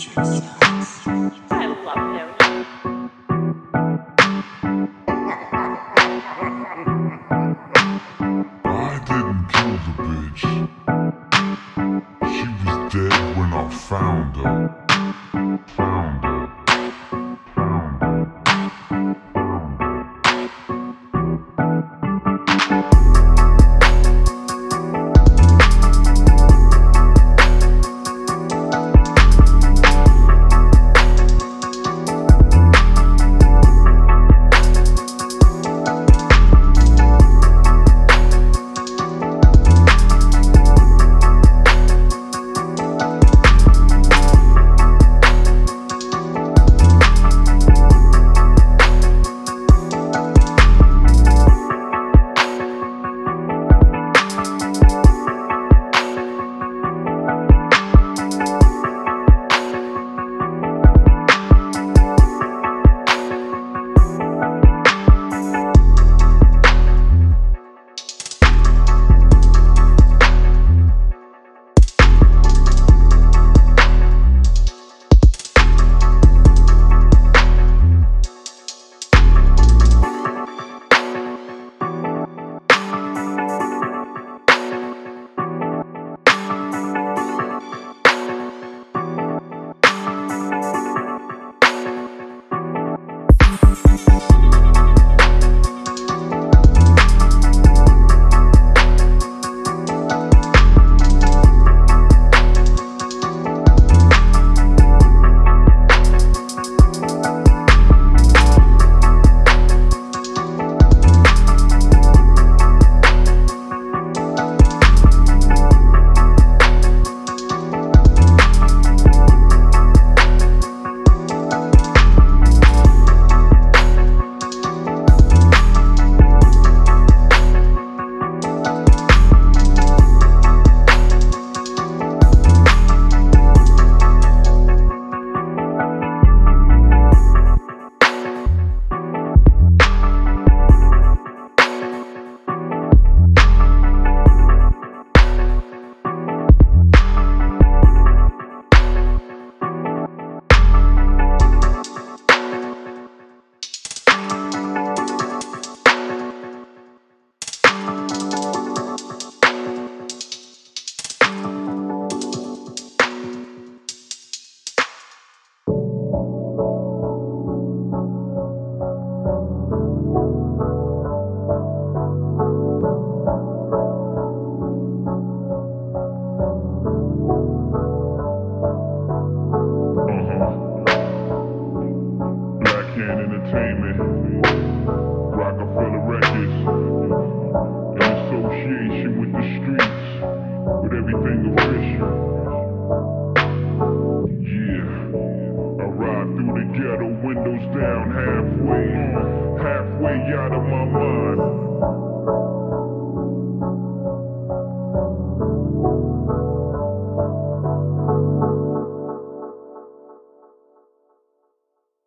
I love him. I didn't kill the bitch. She was dead when I found her. Found her.